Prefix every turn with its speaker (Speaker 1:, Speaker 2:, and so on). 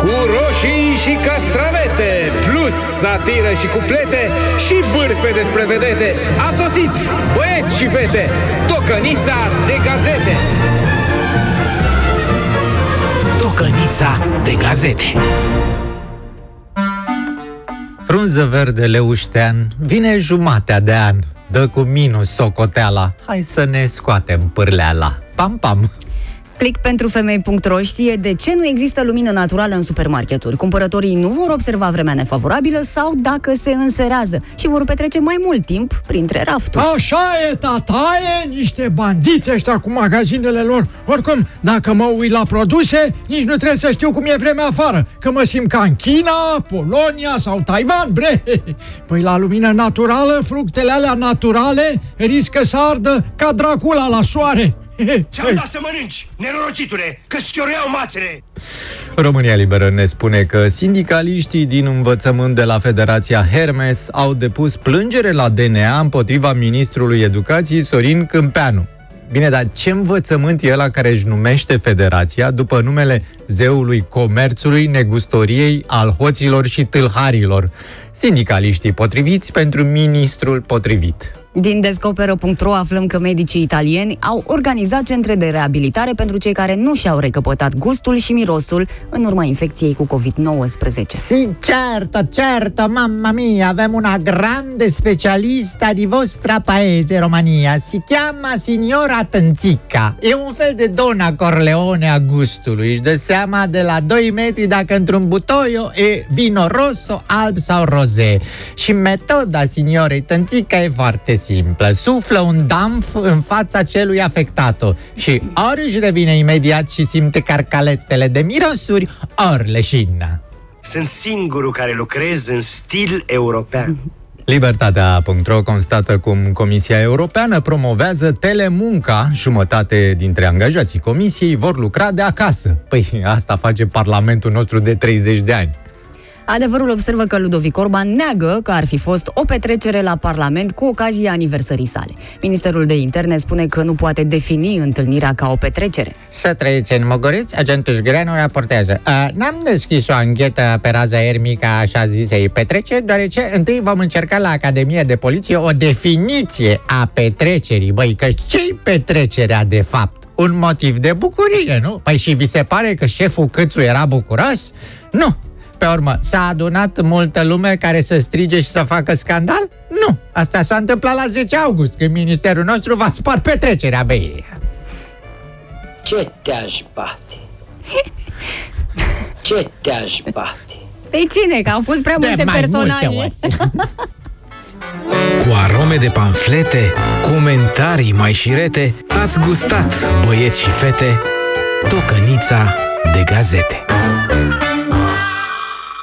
Speaker 1: Cu roșii și castravete Plus satiră și cuplete Și bârfe despre vedete. A sosit băieți și fete Tocănița de gazete.
Speaker 2: Tocănița de gazete.
Speaker 3: Frunză verde leuștean, vine jumatea de an, dă cu minus socoteala, hai să ne scoatem pârleala. Pam, pam!
Speaker 4: Click pentru femei.ro știe de ce nu există lumină naturală în supermarketuri. Cumpărătorii nu vor observa vremea nefavorabilă sau dacă se înserează și vor petrece mai mult timp printre rafturi.
Speaker 5: Așa e, tataie, niște bandiți ăștia cu magazinele lor. Oricum, dacă mă uit la produse, nici nu trebuie să știu cum e vremea afară. Că mă simt ca în China, Polonia sau Taiwan, bre. Păi la lumină naturală, fructele alea naturale riscă să ardă ca Dracula la soare.
Speaker 6: Ce-am dat să mănânci, nenorocitule, că schioreau mațele!
Speaker 3: România Liberă ne spune că sindicaliștii din învățământ de la Federația Hermes au depus plângere la DNA împotriva ministrului educației Sorin Câmpeanu. Bine, dar ce învățământ e ăla care își numește federația după numele zeului comerțului, negustoriei, al hoților și tâlharilor? Sindicaliștii potriviți pentru ministrul potrivit.
Speaker 4: Din Descoperă.ro aflăm că medicii italieni au organizat centre de reabilitare pentru cei care nu și-au recăpătat gustul și mirosul în urma infecției cu COVID-19.
Speaker 7: Sì, certo, certo, mamma mia, avem una grande specialista di vostra paese, Romania. Si chiama signora Tânțica. E un fel de Dona Corleone a gustului. Își dă seama de la 2 metri dacă într-un butoio e vino rosso, alb sau roze. Și metoda signorei Tânțica e foarte simplă. Suflă un damf în fața celui afectat și ori își revine imediat și simte carcaletele de mirosuri, ori leșină.
Speaker 6: Sunt singurul care lucrez în stil european.
Speaker 3: Libertatea.ro constată cum Comisia Europeană promovează telemunca. Jumătate dintre angajații Comisiei vor lucra de acasă. Păi asta face Parlamentul nostru de 30 de ani.
Speaker 4: Adevărul observă că Ludovic Orban neagă că ar fi fost o petrecere la Parlament cu ocazia aniversării sale. Ministerul de Interne spune că nu poate defini întâlnirea ca o petrecere.
Speaker 7: Să trăiți în Mogoriți, agentul Șgreanu raportează. A, N-am deschis o anchetă pe raza ermica așa zisei petrece, deoarece întâi vom încerca la Academia de Poliție o definiție a petrecerii. Băi, că ce-i petrecerea de fapt? Un motiv de bucurie, nu? Păi și vi se pare că șeful Câțu era bucuros? Nu, pe urmă, s-a adunat multă lume care să strige și să facă scandal? Nu. Asta s-a întâmplat la 10 august, când ministerul nostru va spar petrecerea bei.
Speaker 8: Ce te-aș bate? Ce te-aș bate?
Speaker 4: Păi cine? Că au fost prea multe
Speaker 7: mai
Speaker 4: personaje.
Speaker 7: multe
Speaker 2: Cu arome de panflete, comentarii mai șirete, ați gustat, băieți și fete, tocănița de gazete.